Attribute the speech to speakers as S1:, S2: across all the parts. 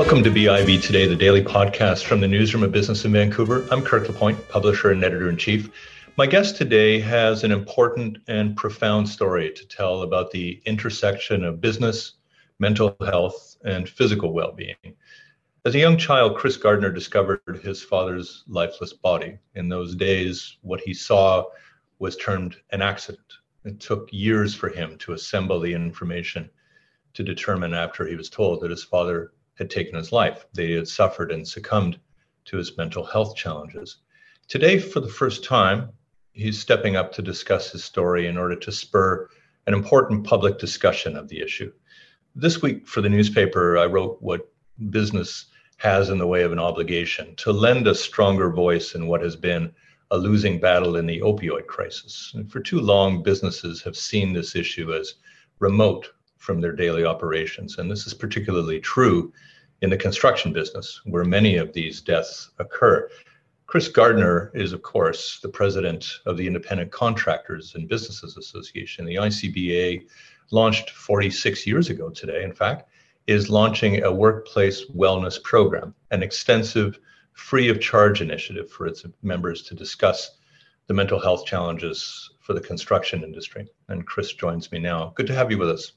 S1: Welcome to BIV Today, the daily podcast from the Newsroom of Business in Vancouver. I'm Kirk LaPointe, publisher and editor in chief. My guest today has an important and profound story to tell about the intersection of business, mental health, and physical well being. As a young child, Chris Gardner discovered his father's lifeless body. In those days, what he saw was termed an accident. It took years for him to assemble the information to determine after he was told that his father had taken his life. They had suffered and succumbed to his mental health challenges. Today, for the first time, he's stepping up to discuss his story in order to spur an important public discussion of the issue. This week, for the newspaper, I wrote what business has in the way of an obligation to lend a stronger voice in what has been a losing battle in the opioid crisis. And for too long, businesses have seen this issue as remote from their daily operations. And this is particularly true in the construction business, where many of these deaths occur. Chris Gardner is, of course, the president of the Independent Contractors and Businesses Association. The ICBA, launched 46 years ago today, in fact, is launching a workplace wellness program, an extensive, free of charge initiative for its members to discuss the mental health challenges for the construction industry. And Chris joins me now. Good to have you with us.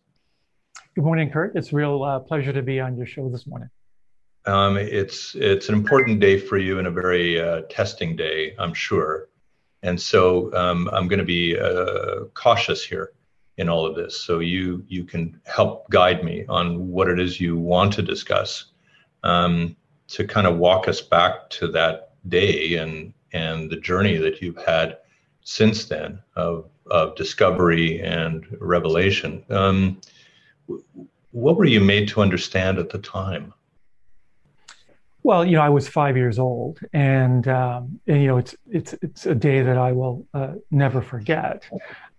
S2: Good morning, Kirk. It's a real uh, pleasure to be on your show this morning.
S1: Um, it's it's an important day for you and a very uh, testing day, I'm sure. And so um, I'm going to be uh, cautious here in all of this. So you you can help guide me on what it is you want to discuss um, to kind of walk us back to that day and and the journey that you've had since then of of discovery and revelation. What were you made to understand at the time?
S2: Well, you know, I was five years old, and, um, and you know, it's it's it's a day that I will uh, never forget,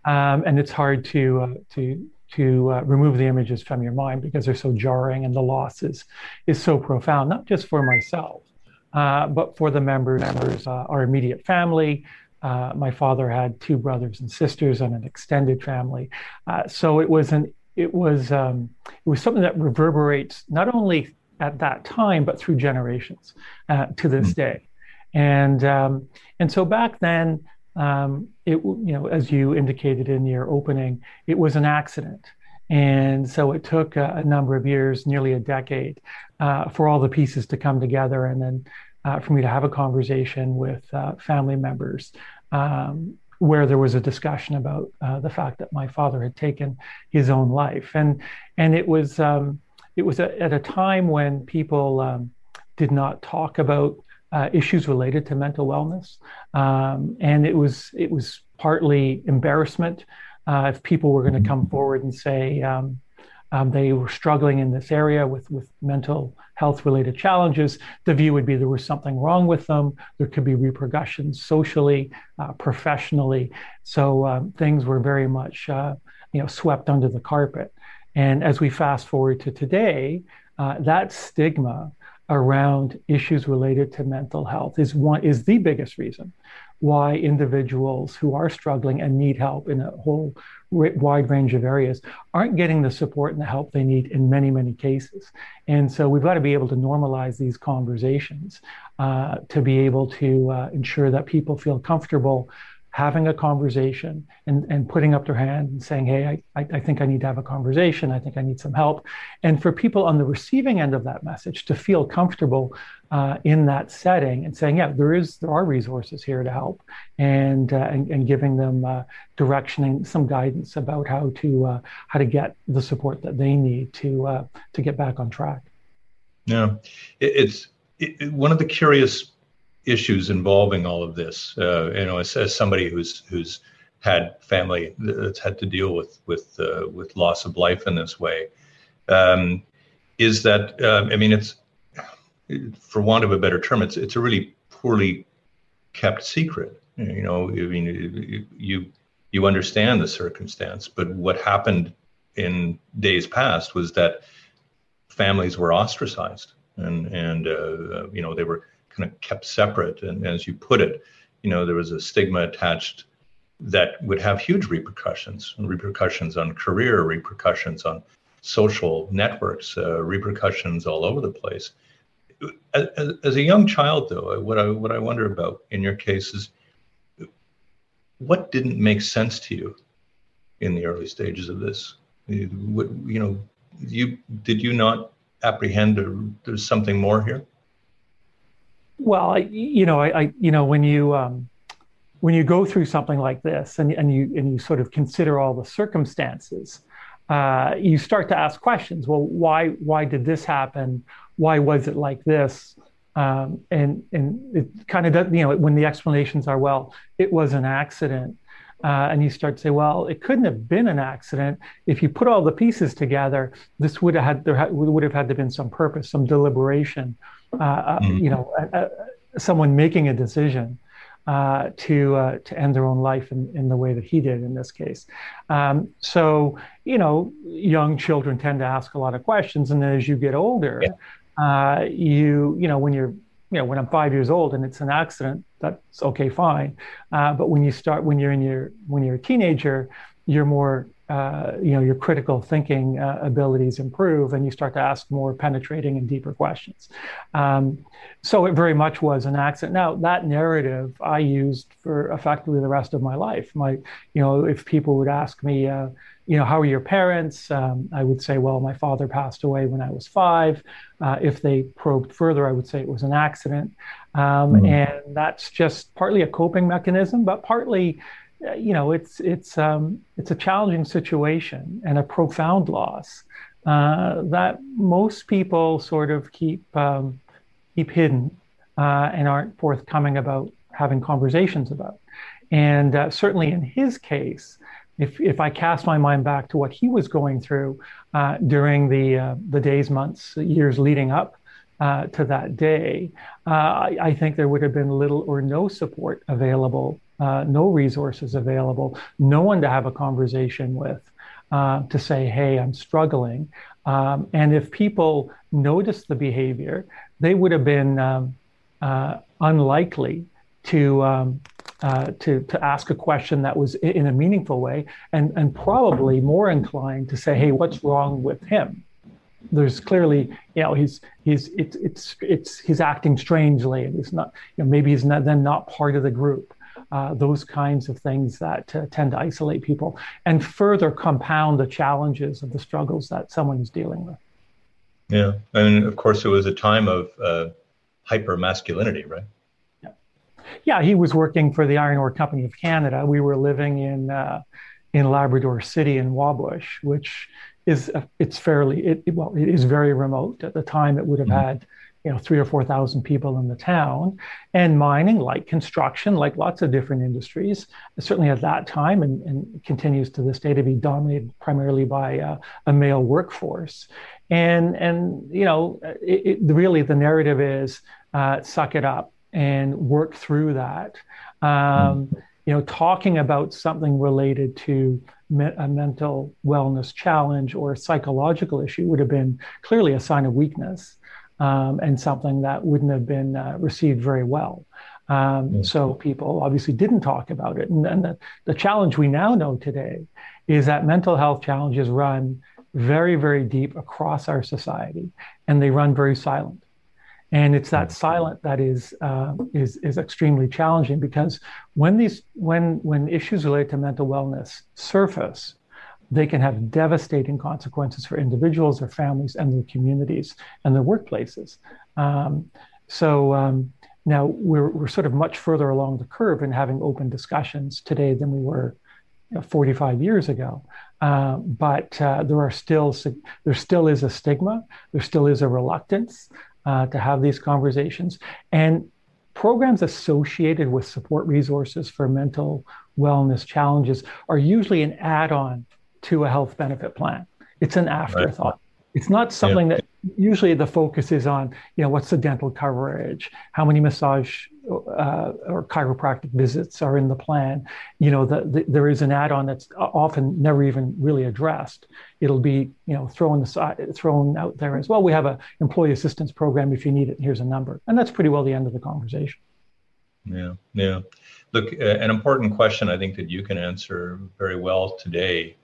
S2: um, and it's hard to uh, to to uh, remove the images from your mind because they're so jarring, and the loss is is so profound, not just for myself, uh, but for the members, members, uh, our immediate family. Uh, my father had two brothers and sisters and an extended family, so it was an it was um, it was something that reverberates not only at that time but through generations uh, to this mm day. And um, and so back then, um, it you know as you indicated in your opening, it was an accident. And so it took a, a number of years, nearly a decade, uh, for all the pieces to come together, and then uh, for me to have a conversation with uh, family members um, where there was a discussion about uh, the fact that my father had taken his own life, and and it was um, it was a, at a time when people um, did not talk about uh, issues related to mental wellness, um, and it was it was partly embarrassment uh, if people were going to come forward and say um, um, they were struggling in this area with with mental health related challenges, the view would be there was something wrong with them. There could be repercussions socially, uh, professionally. So um, things were very much, uh, you know, swept under the carpet. And as we fast forward to today, uh, that stigma around issues related to mental health is one is the biggest reason why individuals who are struggling and need help in a whole wide range of areas aren't getting the support and the help they need in many, many cases. And so we've got to be able to normalize these conversations uh, to be able to uh, ensure that people feel comfortable having a conversation and, and putting up their hand and saying, hey, I, I think I need to have a conversation. I think I need some help. And for people on the receiving end of that message to feel comfortable uh, in that setting and saying, yeah, there is there are resources here to help and uh, and, and, giving them uh, direction and some guidance about how to uh, how to get the support that they need to uh, to get back on track.
S1: Yeah, it's it, one of the curious issues involving all of this. Uh, you know, as, as, somebody who's who's had family that's had to deal with with uh, with loss of life in this way, um, is that uh, I mean, it's for want of a better term, it's it's a really poorly kept secret. You know, I mean, you you understand the circumstance, but what happened in days past was that families were ostracized and and uh, you know they were kind of kept separate. And as you put it, you know, there was a stigma attached that would have huge repercussions, repercussions on career, repercussions on social networks, uh, repercussions all over the place. As, as, a young child, though, what I what I wonder about in your case is what didn't make sense to you in the early stages of this? What, you know, you did you not apprehend there's something more here?
S2: Well, I, you know, I, I, you know, when you um, when you go through something like this, and and you and you sort of consider all the circumstances, uh, you start to ask questions. Well, why why did this happen? Why was it like this? Um, and and it kind of does, you know when the explanations are well, it was an accident. Uh, and you start to say, well, it couldn't have been an accident. If you put all the pieces together, this would have had there ha- would have had to been some purpose, some deliberation, uh, mm. you know, someone making a decision uh, to uh, to end their own life in, in the way that he did in this case. Um, so you know, young children tend to ask a lot of questions, and then as you get older, yeah. uh, you you know when you're you know when I'm five years old and it's an accident, that's okay, fine. Uh, but when you start when you're in your when you're a teenager, you're more uh, you know your critical thinking uh, abilities improve and you start to ask more penetrating and deeper questions. Um, so it very much was an accident now that narrative i used for effectively the rest of my life. My you know if people would ask me uh, you know how are your parents? Um, i would say well my father passed away when i was five. Uh, if they probed further i would say it was an accident. Um, mm-hmm. and that's just partly a coping mechanism but partly you know, it's it's um, it's a challenging situation and a profound loss uh, that most people sort of keep um, keep hidden uh, and aren't forthcoming about having conversations about. And uh, certainly in his case, if if I cast my mind back to what he was going through uh, during the uh, the days, months, years leading up uh, to that day, uh, I, I, think there would have been little or no support available uh, no resources available, no one to have a conversation with uh, to say, hey, I'm struggling. Um, and if people noticed the behavior, they would have been um, uh, unlikely to, um, uh, to, to ask a question that was in a meaningful way and, and probably more inclined to say, hey, what's wrong with him? there's clearly, you know, he's he's it's it's it's he's acting strangely, and he's not, you know, maybe he's not then not part of the group uh, those kinds of things that uh, tend to isolate people and further compound the challenges of the struggles that someone is dealing with.
S1: Yeah, and of course, it was a time of uh, hyper masculinity, right?
S2: Yeah. yeah, he was working for the Iron Ore Company of Canada. We were living in uh, in Labrador City in Wabush, which is it's fairly it, well, it is very remote. At the time, it would have mm-hmm. had you know three or four thousand people in the town. And mining like construction like lots of different industries certainly at that time and, and continues to this day to be dominated primarily by uh, a male workforce. And and you know it, it, really the narrative is uh, suck it up and work through that. Um, you know talking about something related to a mental wellness challenge or a psychological issue would have been clearly a sign of weakness um, and something that wouldn't have been uh, received very well. Um, mm-hmm. So people obviously didn't talk about it. And, and the, the challenge we now know today is that mental health challenges run very, very deep across our society, and they run very silent. And it's that silent that is uh, is is extremely challenging because when these when when issues related to mental wellness surface, they can have devastating consequences for individuals, their families, and their communities and their workplaces. Um, so um, now we're, we're sort of much further along the curve in having open discussions today than we were you know, 45 years ago. Uh, but uh, there are still there still is a stigma, there still is a reluctance uh, to have these conversations, and programs associated with support resources for mental wellness challenges are usually an add-on to a health benefit plan. It's an afterthought. Right. It's not something yeah. that usually the focus is on, you know, what's the dental coverage, how many massage uh, or chiropractic visits are in the plan. You know, the, the, there is an add-on that's often never even really addressed. It'll be, you know, thrown the side, thrown out there as well. We have a employee assistance program if you need it. Here's a number, and that's pretty well the end of the conversation.
S1: Yeah, yeah. Look, uh, an important question I think that you can answer very well today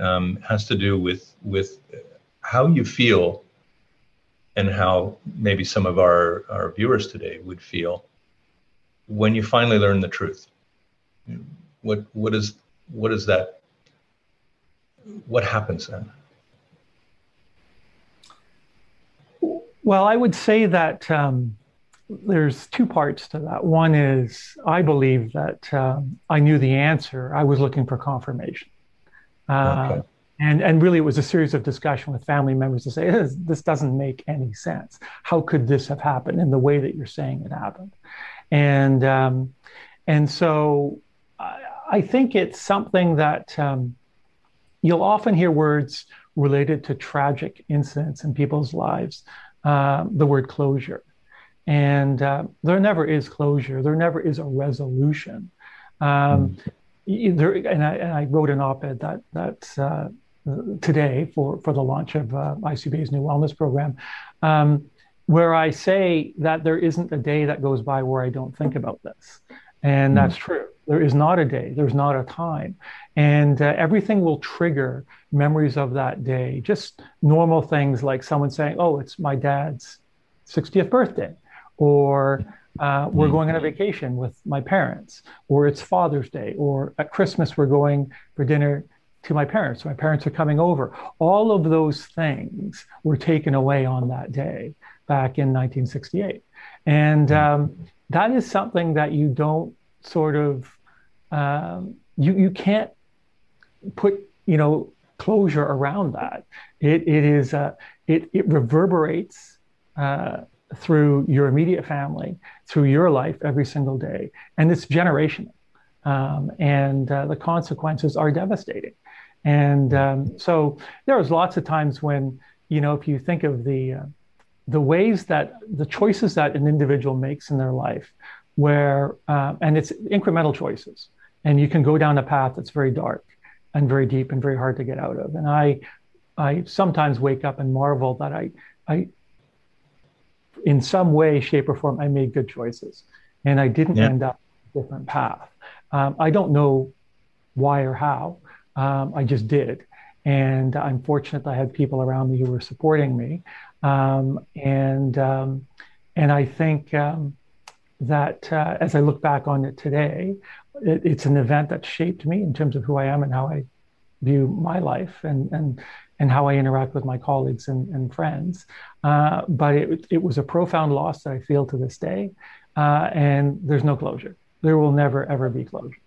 S1: um, has to do with with how you feel and how maybe some of our, our viewers today would feel when you finally learn the truth. What what is what is that? What happens then?
S2: Well, I would say that um, there's two parts to that. One is I believe that um, I knew the answer. I was looking for confirmation. Uh, okay. And, and really, it was a series of discussion with family members to say, this, doesn't make any sense. How could this have happened in the way that you're saying it happened? And, um, and so I, I, think it's something that um, you'll often hear words related to tragic incidents in people's lives, uh, the word closure. And uh, there never is closure, there never is a resolution. Um, mm. There, and, I, and I wrote an op ed that, that's uh, today for, for the launch of uh, ICBA's new wellness program, um, where I say that there isn't a day that goes by where I don't think about this. And that's mm. true. There is not a day, there's not a time. And uh, everything will trigger memories of that day. Just normal things like someone saying, Oh, it's my dad's 60th birthday, or uh, we're mm. going on a vacation with my parents, or it's Father's Day, or at Christmas we're going for dinner to my parents. My parents are coming over. All of those things were taken away on that day back in 1968. And hmm. um, that is something that you don't sort of, um, you, you can't put, you know, closure around that. It, it is, uh, it, it reverberates uh, through your immediate family, through your life every single day. And it's generational. Um, and uh, the consequences are devastating. And um, so there was lots of times when, you know, if you think of the uh, the ways that the choices that an individual makes in their life, where uh, and it's incremental choices, and you can go down a path that's very dark and very deep and very hard to get out of. And I, I sometimes wake up and marvel that I, I, in some way, shape, or form, I made good choices, and I didn't yeah. end up a different path. Um, I don't know why or how, um, I just did. And I'm fortunate that I had people around me who were supporting me. Um, and, um, and I think um, that uh, as I look back on it today, it, it's an event that shaped me in terms of who I am and how I view my life and, and, and how I interact with my colleagues and, and friends. Uh, but it, it was a profound loss that I feel to this day. Uh, and there's no closure. There will never, ever be closure.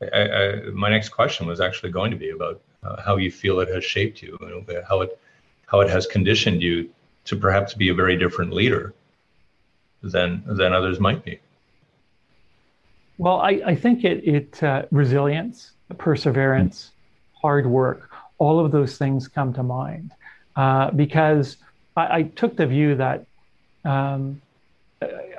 S1: I, I, my next question was actually going to be about uh, how you feel it has shaped you, you know, how it how it has conditioned you to perhaps be a very different leader than than others might be.
S2: Well, I, I think it it uh, resilience, perseverance, hard work, all of those things come to mind uh, because I, I, took the view that um,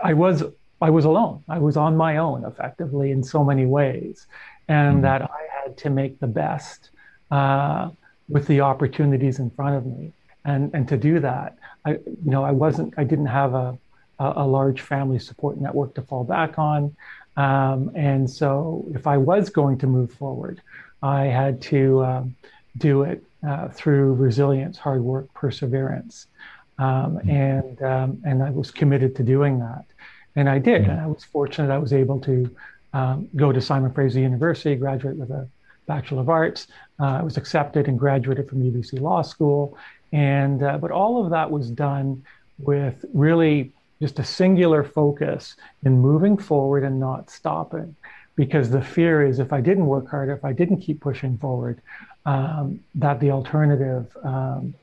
S2: I was I was alone. I was on my own effectively in so many ways, and mm-hmm. that I had to make the best uh, with the opportunities in front of me. And and to do that, I you know I wasn't I didn't have a a, a large family support network to fall back on, um, and so if I was going to move forward, I had to um, do it uh, through resilience, hard work, perseverance, um, mm-hmm. and um, and I was committed to doing that. And I did. And I was fortunate I was able to um, go to Simon Fraser University, graduate with a Bachelor of Arts. Uh, I was accepted and graduated from UBC Law School. And, uh, but all of that was done with really just a singular focus in moving forward and not stopping. Because the fear is if I didn't work harder, if I didn't keep pushing forward, um, that the alternative um,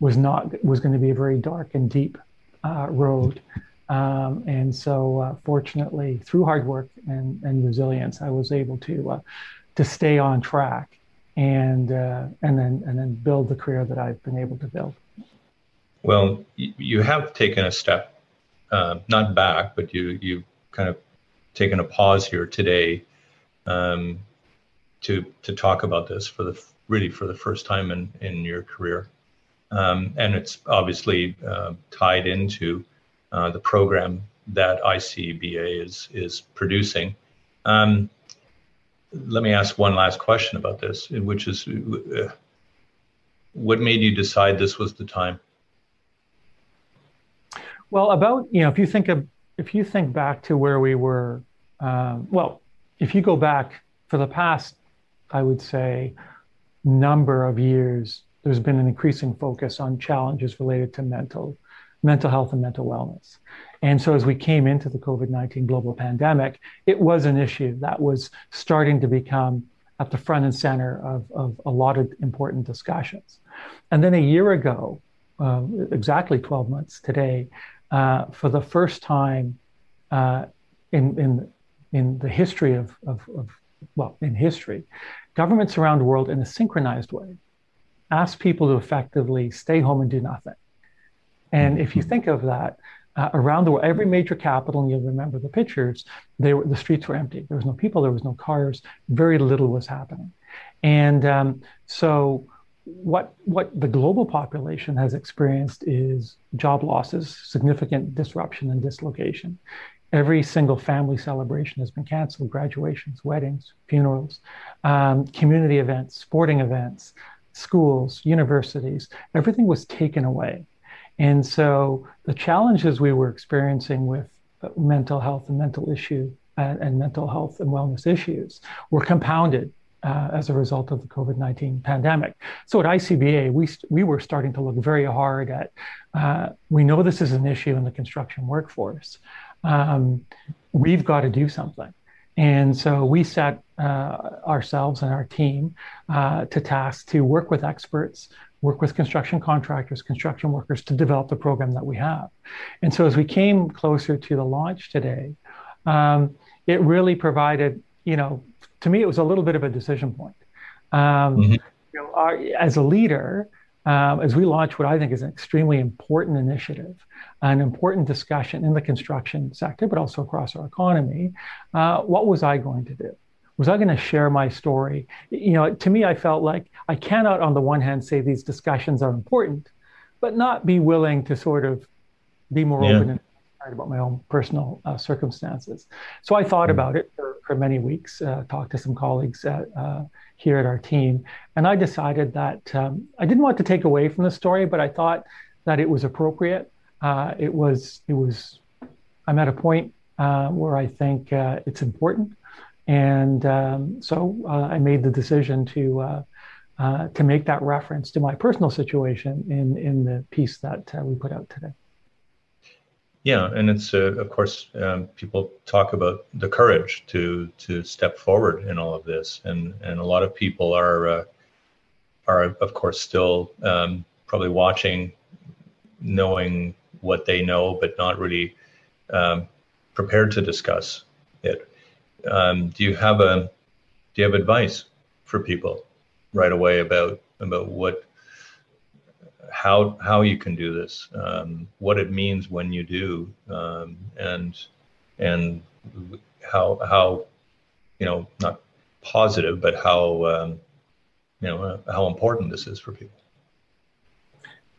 S2: was not was going to be a very dark and deep uh, road. Um, and so, uh, fortunately, through hard work and, and resilience, I was able to uh, to stay on track and uh, and then and then build the career that I've been able to build.
S1: Well, you have taken a step, uh, not back, but you you kind of taken a pause here today um, to to talk about this for the really for the first time in in your career, um, and it's obviously uh, tied into uh, the program that ICBA is is producing. Um, let me ask one last question about this, which is uh, what made you decide this was the time?
S2: Well, about you know, if you think of if you think back to where we were, um, well, if you go back for the past, I would say, number of years, there's been an increasing focus on challenges related to mental mental health and mental wellness. And so as we came into the COVID-19 global pandemic, it was an issue that was starting to become at the front and center of, of a lot of important discussions. And then a year ago, uh, exactly 12 months today, uh, for the first time uh, in, in, in the history of, of, of, well, in history, governments around the world in a synchronized way ask people to effectively stay home and do nothing. And if you think of that, uh, around the world, every major capital, and you'll remember the pictures, they were, the streets were empty. There was no people, there was no cars, very little was happening. And um, so what what the global population has experienced is job losses, significant disruption and dislocation. Every single family celebration has been canceled: graduations, weddings, funerals, um, community events, sporting events, schools, universities. Everything was taken away, and so the challenges we were experiencing with mental health and mental issue and, and mental health and wellness issues were compounded uh, as a result of the COVID 19 pandemic. So at ICBA, we, we were starting to look very hard at uh, we know this is an issue in the construction workforce. Um, we've got to do something. And so we set uh, ourselves and our team uh, to task to work with experts, work with construction contractors, construction workers to develop the program that we have. And so as we came closer to the launch today, um, it really provided, you know, to me, it was a little bit of a decision point. Um, mm-hmm. you know, our, as a leader, um, as we launch what I think is an extremely important initiative, an important discussion in the construction sector, but also across our economy, uh, what was I going to do? Was I going to share my story? You know, to me, I felt like I cannot, on the one hand, say these discussions are important, but not be willing to sort of be more yeah. open and about my own personal uh, circumstances. So I thought mm-hmm. about it for, for many weeks, uh, talked to some colleagues at, uh, here at our team, and I decided that um, I didn't want to take away from the story, but I thought that it was appropriate. Uh, it was it was. I'm at a point uh, where I think uh, it's important, and um, so I made the decision to. to make that reference to my personal situation in, in the piece that we put out today.
S1: Yeah, and it's uh, of course um, people talk about the courage to to step forward in all of this, and and a lot of people are uh, are of course still um, probably watching, knowing what they know, but not really um, prepared to discuss it. Um, do you have a do you have advice for people right away about about what how how you can do this, um, what it means when you do, um, and and how how you know not positive, but how um, you know uh, how important this is for people.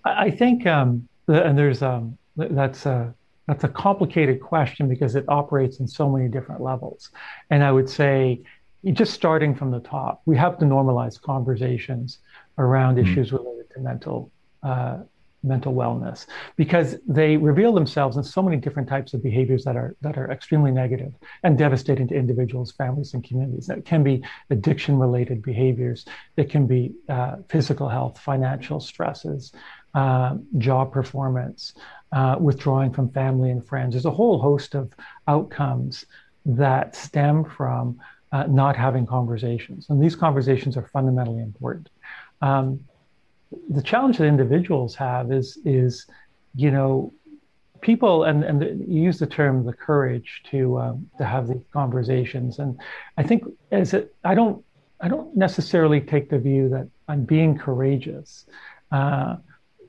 S2: I think, um, and there's um, that's a that's a complicated question because it operates in so many different levels, and I would say just starting from the top, we have to normalize conversations around mm-hmm. issues related to mental uh, mental wellness because they reveal themselves in so many different types of behaviors that are that are extremely negative and devastating to individuals, families, and communities. It can be addiction-related behaviors. It can be uh, physical health, financial stresses, uh, job performance, uh, withdrawing from family and friends. There's a whole host of outcomes that stem from uh, not having conversations, and these conversations are fundamentally important. Um, the challenge that individuals have is is you know people and and you use the term the courage to um, to have these conversations. And i think as it i don't i don't necessarily take the view that i'm being courageous uh,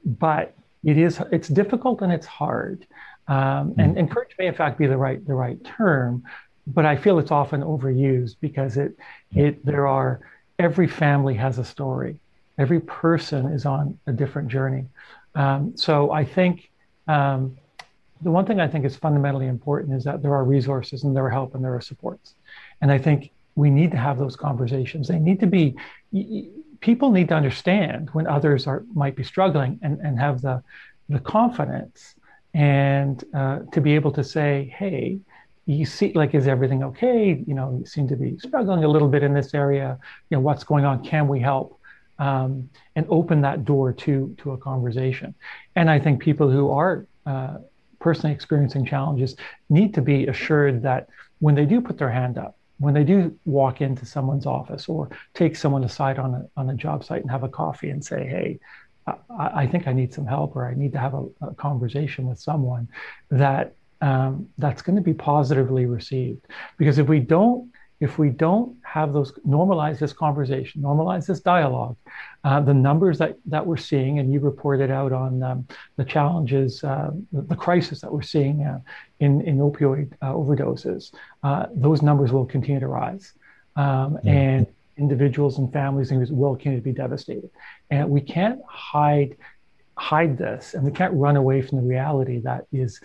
S2: but it is it's difficult and it's hard. Um, and, hmm. and courage may in fact be the right the right term but i feel it's often overused because it it there are every family has a story Every person is on a different journey. Um, so I think um, the one thing I think is fundamentally important is that there are resources and there are help and there are supports. And I think we need to have those conversations. They need to be people need to understand when others are might be struggling and, and have the the confidence and uh, to be able to say, hey, you see, like, is everything okay? You know, you seem to be struggling a little bit in this area. You know, what's going on? Can we help? Um, and open that door to to a conversation. And I think people who are uh, personally experiencing challenges need to be assured that when they do put their hand up, when they do walk into someone's office or take someone aside on a on a job site and have a coffee and say, "Hey, I, I think I need some help or I need to have a, a conversation with someone," that um, that's going to be positively received. Because if we don't if we don't have those normalize this conversation, normalize this dialogue, uh, the numbers that, that we're seeing, and you reported out on um, the challenges, uh, the, the, crisis that we're seeing uh, in, in opioid uh, overdoses, uh, those numbers will continue to rise. Um, mm-hmm. And individuals and families will continue to be devastated. And we can't hide hide this, and we can't run away from the reality that is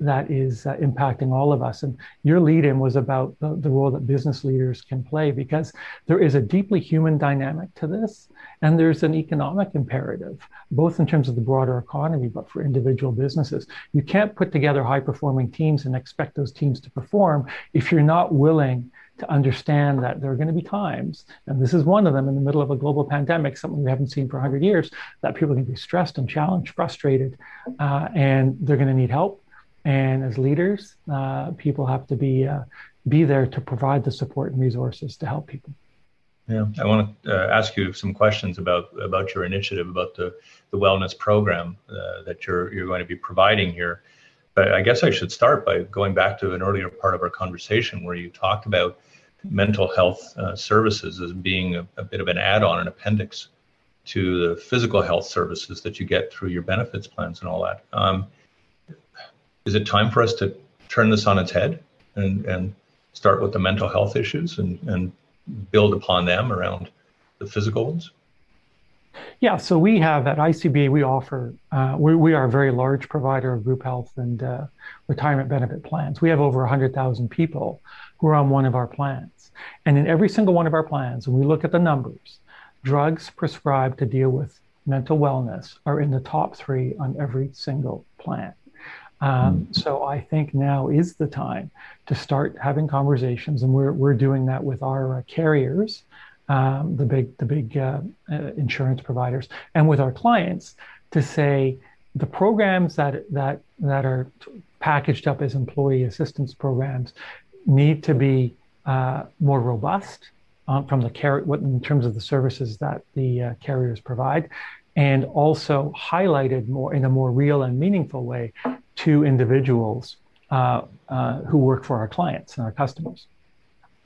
S2: that is uh, impacting all of us. And your lead in was about the, the, role that business leaders can play because there is a deeply human dynamic to this. And there's an economic imperative, both in terms of the broader economy, but for individual businesses. You can't put together high performing teams and expect those teams to perform if you're not willing to understand that there are going to be times, and this is one of them in the middle of a global pandemic, something we haven't seen for 100 years, that people are going to be stressed and challenged, frustrated, uh, and they're going to need help and as leaders, uh, people have to be uh, be there to provide the support and resources to help people.
S1: Yeah, I want to uh, ask you some questions about about your initiative, about the the wellness program uh, that you're you're going to be providing here. But I guess I should start by going back to an earlier part of our conversation where you talked about mental health uh, services as being a, a bit of an add-on, an appendix to the physical health services that you get through your benefits plans and all that. Um, is it time for us to turn this on its head and, and start with the mental health issues and, and build upon them around the physical ones?
S2: Yeah, so we have at ICBA, we offer, uh, we, we are a very large provider of group health and uh, retirement benefit plans. We have over 100,000 people who are on one of our plans. And in every single one of our plans, when we look at the numbers, drugs prescribed to deal with mental wellness are in the top three on every single plan. Um, hmm. so I think now is the time to start having conversations, and we're we're doing that with our uh, carriers, um, the big the big uh, uh, insurance providers, and with our clients to say the programs that that that are packaged up as employee assistance programs need to be uh, more robust um, from the care what in terms of the services that the uh, carriers provide, and also highlighted more in a more real and meaningful way to individuals uh, uh, who work for our clients and our customers.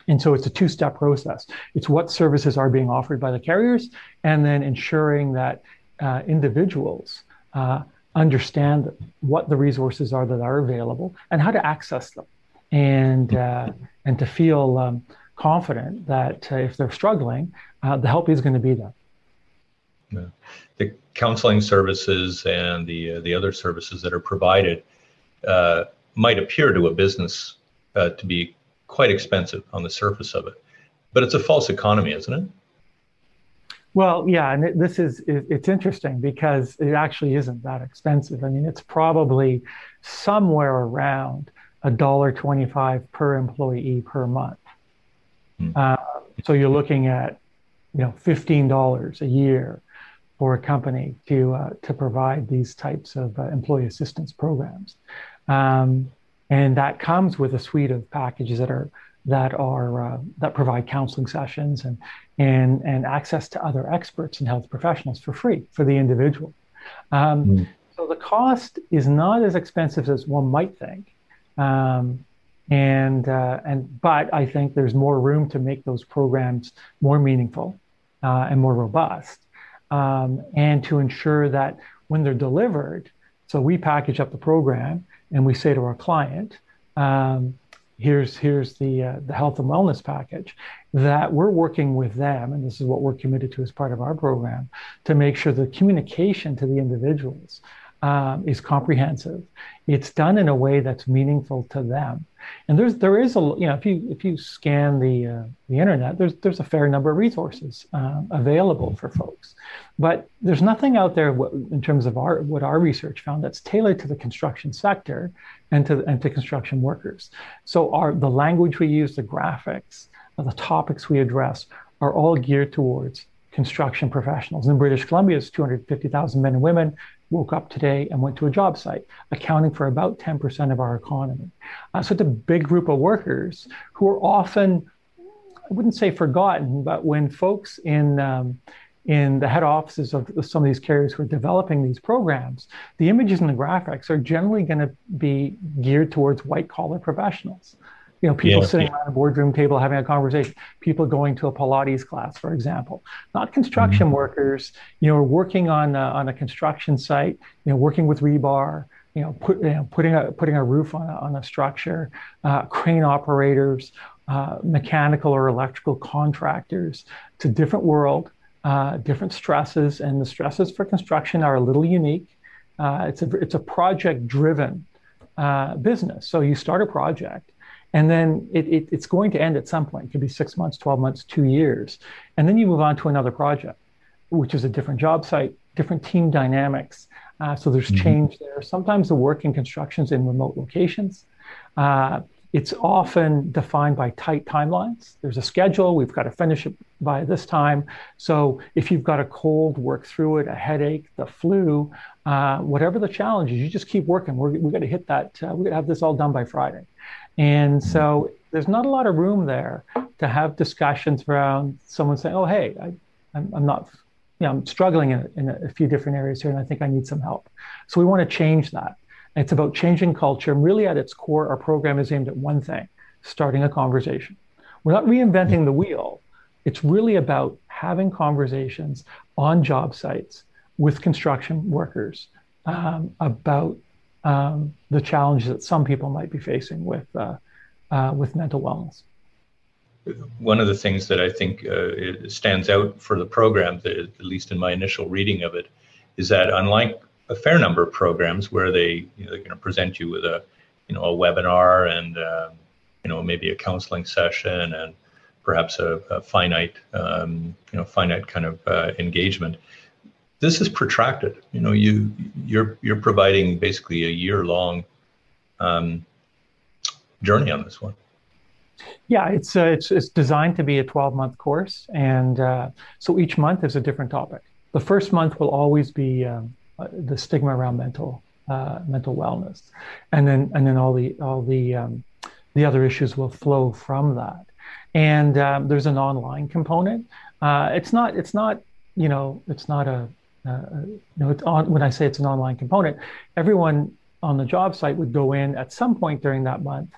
S2: And so it's a two step process. It's what services are being offered by the carriers, and then ensuring that uh, individuals uh, understand what the resources are that are available and how to access them, and, uh, and to feel um, confident that uh, if they're struggling, the help is going to be there.
S1: The counseling services and the uh, the other services that are provided uh, might appear to a business uh, to be quite expensive on the surface of it, but it's a false economy, isn't it?
S2: Well, yeah, and it, this is it, it's interesting because it actually isn't that expensive. I mean, it's probably somewhere around a dollar twenty-five per employee per month. Hmm. Uh, so you're looking at, you know, fifteen dollars a year for a company to uh, to provide these types of uh, employee assistance programs, um, and that comes with a suite of packages that are that are uh, that provide counseling sessions and and and access to other experts and health professionals for free for the individual. Um, mm. So the cost is not as expensive as one might think. Um, and uh, and but I think there's more room to make those programs more meaningful uh, and more robust um, and to ensure that when they're delivered, so we package up the program and we say to our client, um, here's here's the uh, the health and wellness package that we're working with them and this is what we're committed to as part of our program to make sure the communication to the individuals um, is comprehensive. It's done in a way that's meaningful to them. And there's there is a you know if you if you scan the uh, the internet, there's there's a fair number of resources um, available for folks, but there's nothing out there in terms of our what our research found that's tailored to the construction sector and to and to construction workers. So our the language we use, the graphics, the topics we address are all geared towards construction professionals. In British Columbia, it's 250,000 men and women woke up today and went to a job site, accounting for about 10% of our economy. Uh, so it's a big group of workers who are often, I wouldn't say forgotten, but when folks in um, in the head offices of some of these carriers who are developing these programs, the images and the graphics are generally going to be geared towards white collar professionals you know, people yeah, sitting yeah. around a boardroom table having a conversation, people going to a Pilates class, for example, not construction mm-hmm. workers, you know, working on a, on a construction site, you know, working with rebar, you know, put, you know putting a putting a roof on a, on a structure, uh, crane operators, uh, mechanical or electrical contractors. It's a different world, uh, different stresses, and the stresses for construction are a little unique. Uh, it's a it's a project driven uh, business. So you start a project and then it, it, it's going to end at some point. It could be six months, 12 months, two years. And then you move on to another project, which is a different job site, different team dynamics. Uh, so there's mm-hmm. change there. Sometimes the work in construction's in remote locations. Uh, it's often defined by tight timelines. There's a schedule. We've got to finish it by this time. So if you've got a cold, work through it, a headache, the flu, uh, whatever the challenge is, you just keep working. We're, we've got to hit that. Uh, we've got to have this all done by Friday. And so there's not a lot of room there to have discussions around someone saying, oh, hey, I, I'm, I'm not, you know, I'm struggling in, in a few different areas here and I think I need some help. So we want to change that. It's about changing culture. And really, at its core, our program is aimed at one thing starting a conversation. We're not reinventing the wheel. It's really about having conversations on job sites with construction workers um, about um, the challenges that some people might be facing with uh, uh, with mental wellness.
S1: One of the things that I think uh, stands out for the program, at least in my initial reading of it, is that unlike a fair number of programs where they you know, they're going to present you with a you know a webinar and um, you know maybe a counseling session and perhaps a, a finite um, you know finite kind of uh, engagement this is protracted. You know, you you're you're providing basically a year long um, journey on this one.
S2: Yeah, it's uh, it's it's designed to be a 12 month course, and uh, so each month is a different topic. The first month will always be um, uh, the stigma around mental uh, mental wellness, and then and then all the all the um, the other issues will flow from that. And um, there's an online component. Uh, it's not it's not you know it's not a uh, you know, on, when I say it's an online component, everyone on the job site would go in at some point during that month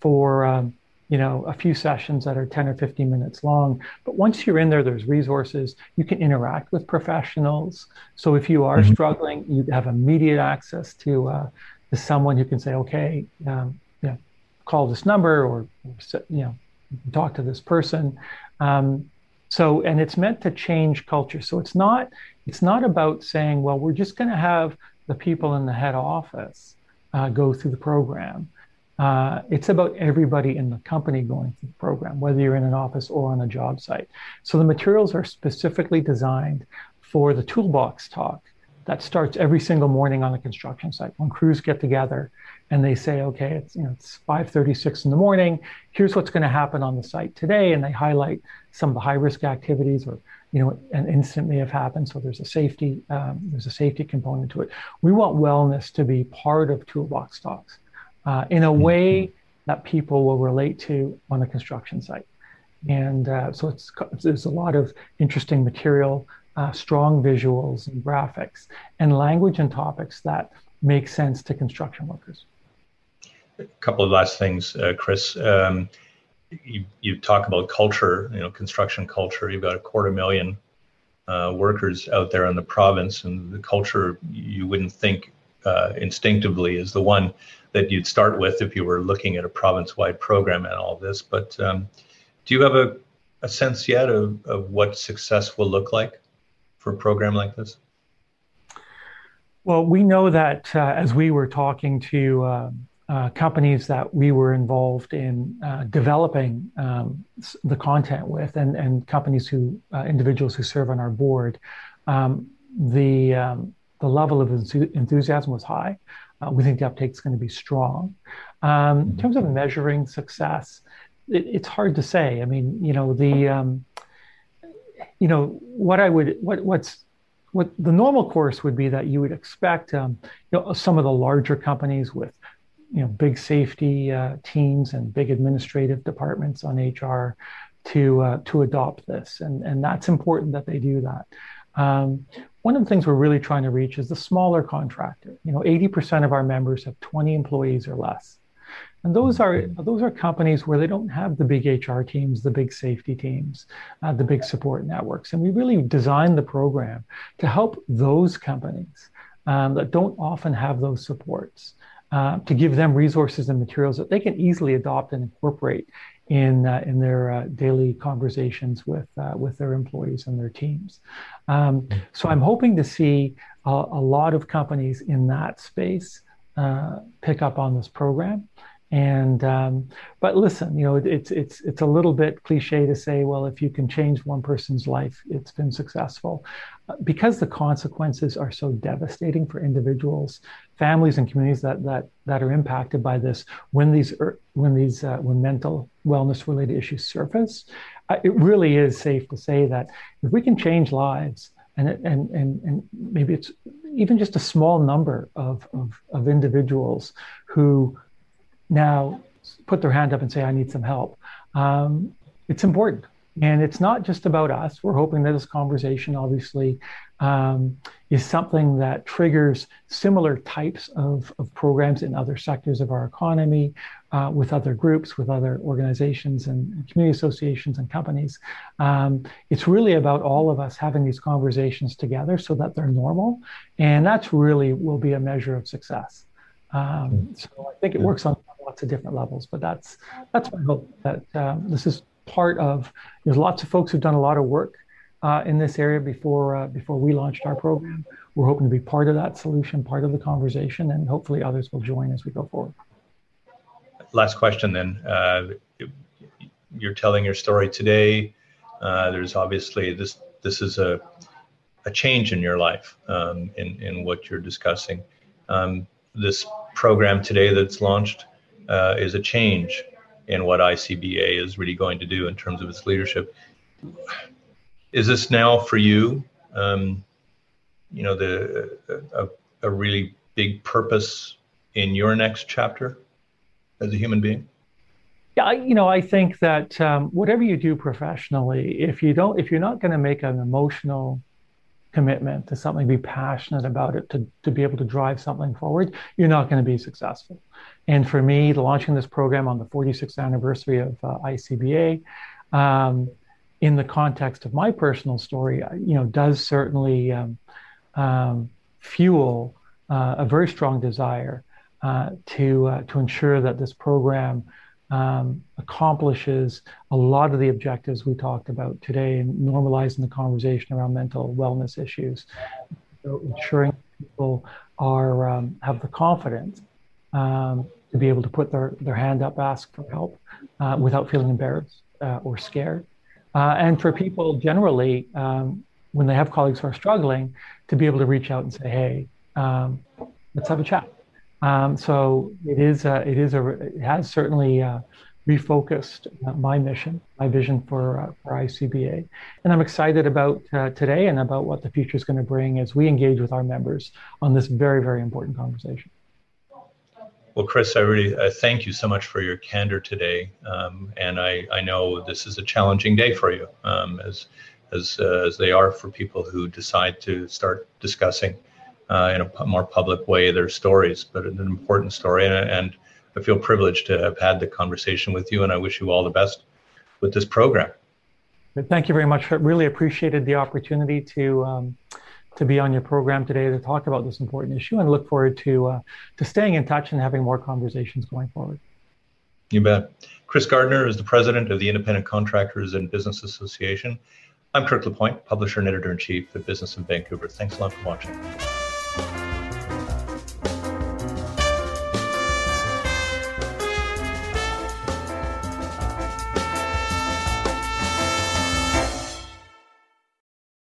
S2: for um, you know a few sessions that are 10 or 15 minutes long. But once you're in there there's resources. You can interact with professionals. So if you are mm-hmm. struggling you have immediate access to uh, to someone who can say okay um, you know, call this number or, or you know talk to this person. Um, so and it's meant to change culture. So it's not it's not about saying, well, we're just going to have the people in the head office uh, go through the program. Uh, it's about everybody in the company going through the program, whether you're in an office or on a job site. So the materials are specifically designed for the toolbox talk that starts every single morning on the construction site when crews get together and they say, okay, it's you know it's 5:36 in the morning. Here's what's going to happen on the site today, and they highlight some of the high risk activities or you know, an incident may have happened. So there's a safety, um, there's a safety component to it. We want wellness to be part of toolbox talks uh, in a mm-hmm. way that people will relate to on a construction site. And uh, so it's there's a lot of interesting material, uh, strong visuals and graphics, and language and topics that make sense to construction workers.
S1: A couple of last things, uh, Chris. Um, you, you talk about culture, you know, construction culture. You've got a quarter million uh, workers out there in the province, and the culture you wouldn't think uh, instinctively is the one that you'd start with if you were looking at a province-wide program and all this. But um, do you have a, a sense yet of, of what success will look like for a program like this?
S2: Well, we know that uh, as we were talking to uh, uh, companies that we were involved in uh, developing um, the content with, and, and companies who, uh, individuals who serve on our board, um, the, um, the level of enthusiasm was high. Uh, we think the uptake is going to be strong. Um, in terms of measuring success, it, it's hard to say. I mean, you know, the, um, you know, what I would, what, what's, what the normal course would be that you would expect, um, you know, some of the larger companies with, you know, big safety uh, teams and big administrative departments on HR to uh, to adopt this, and and that's important that they do that. Um, one of the things we're really trying to reach is the smaller contractor. You know, 80% of our members have 20 employees or less. And those are those are companies where they don't have the big HR teams, the big safety teams, uh, the big support networks. And we really designed the program to help those companies um, that don't often have those supports, uh, to give them resources and materials that they can easily adopt and incorporate in uh, in their uh, daily conversations with uh, with their employees and their teams. Um, so I'm hoping to see a, a, lot of companies in that space uh, pick up on this program. And um, but listen, you know, it, it's it's it's a little bit cliche to say, well, if you can change one person's life, it's been successful, uh, because the consequences are so devastating for individuals, families, and communities that that that are impacted by this. When these er, when these uh, when mental wellness related issues surface, uh, it really is safe to say that if we can change lives, and and and and maybe it's even just a small number of of, of individuals who now put their hand up and say, I need some help. Um, it's important. And it's not just about us. We're hoping that this conversation, obviously, um, is something that triggers similar types of, of programs in other sectors of our economy, uh, with other groups, with other organizations and community associations and companies. Um, it's really about all of us having these conversations together so that they're normal. And that's really will be a measure of success. Um, hmm. so I think it works on lots of different levels. But that's that's my hope that um, this is part of. There's lots of folks who've done a lot of work uh, in this area before uh, before we launched our program. We're hoping to be part of that solution, part of the conversation, and hopefully others will join as we go forward.
S1: Last question, then. Uh, you're telling your story today. Uh, there's obviously this. This is a a change in your life um, in in what you're discussing. Um, this program today that's launched uh, is a change in what ICBA is really going to do in terms of its leadership. Is this now for you, um, you know, the a, a really big purpose in your next chapter as a human being?
S2: Yeah, you know, I think that um, whatever you do professionally, if you don't, if you're not going to make an emotional commitment to something, be passionate about it, to, to be able to drive something forward, you're not going to be successful. And for me, launching this program on the 46th anniversary of uh, ICBA, um, in the context of my personal story, you know, does certainly um, um, fuel uh, a very strong desire uh, to uh, to ensure that this program um, accomplishes a lot of the objectives we talked about today in normalizing the conversation around mental wellness issues, so ensuring people are um, have the confidence um, to be able to put their, their hand up, ask for help uh, without feeling embarrassed uh, or scared. Uh, and for people generally, um, when they have colleagues who are struggling, to be able to reach out and say, hey, um, let's have a chat um, so it is a, it is a it has certainly uh, refocused uh, my mission, my vision for uh, for ICBA, and I'm excited about uh, today and about what the future is going to bring as we engage with our members on this very very important conversation.
S1: Well, Chris, I really uh, thank you so much for your candor today, um, and I I know this is a challenging day for you, um, as as uh, as they are for people who decide to start discussing uh, in a more public way their stories, but an important story. And, and I feel privileged to have had the conversation with you, and I wish you all the best with this program.
S2: Thank you very much. I really appreciated the opportunity to um, to be on your program today to talk about this important issue, and look forward to uh, to staying in touch and having more conversations going forward.
S1: You bet. Chris Gardner is the president of the Independent Contractors and Business Association. I'm Kirk LaPointe, publisher and editor in chief at Business in Vancouver. Thanks a lot for watching.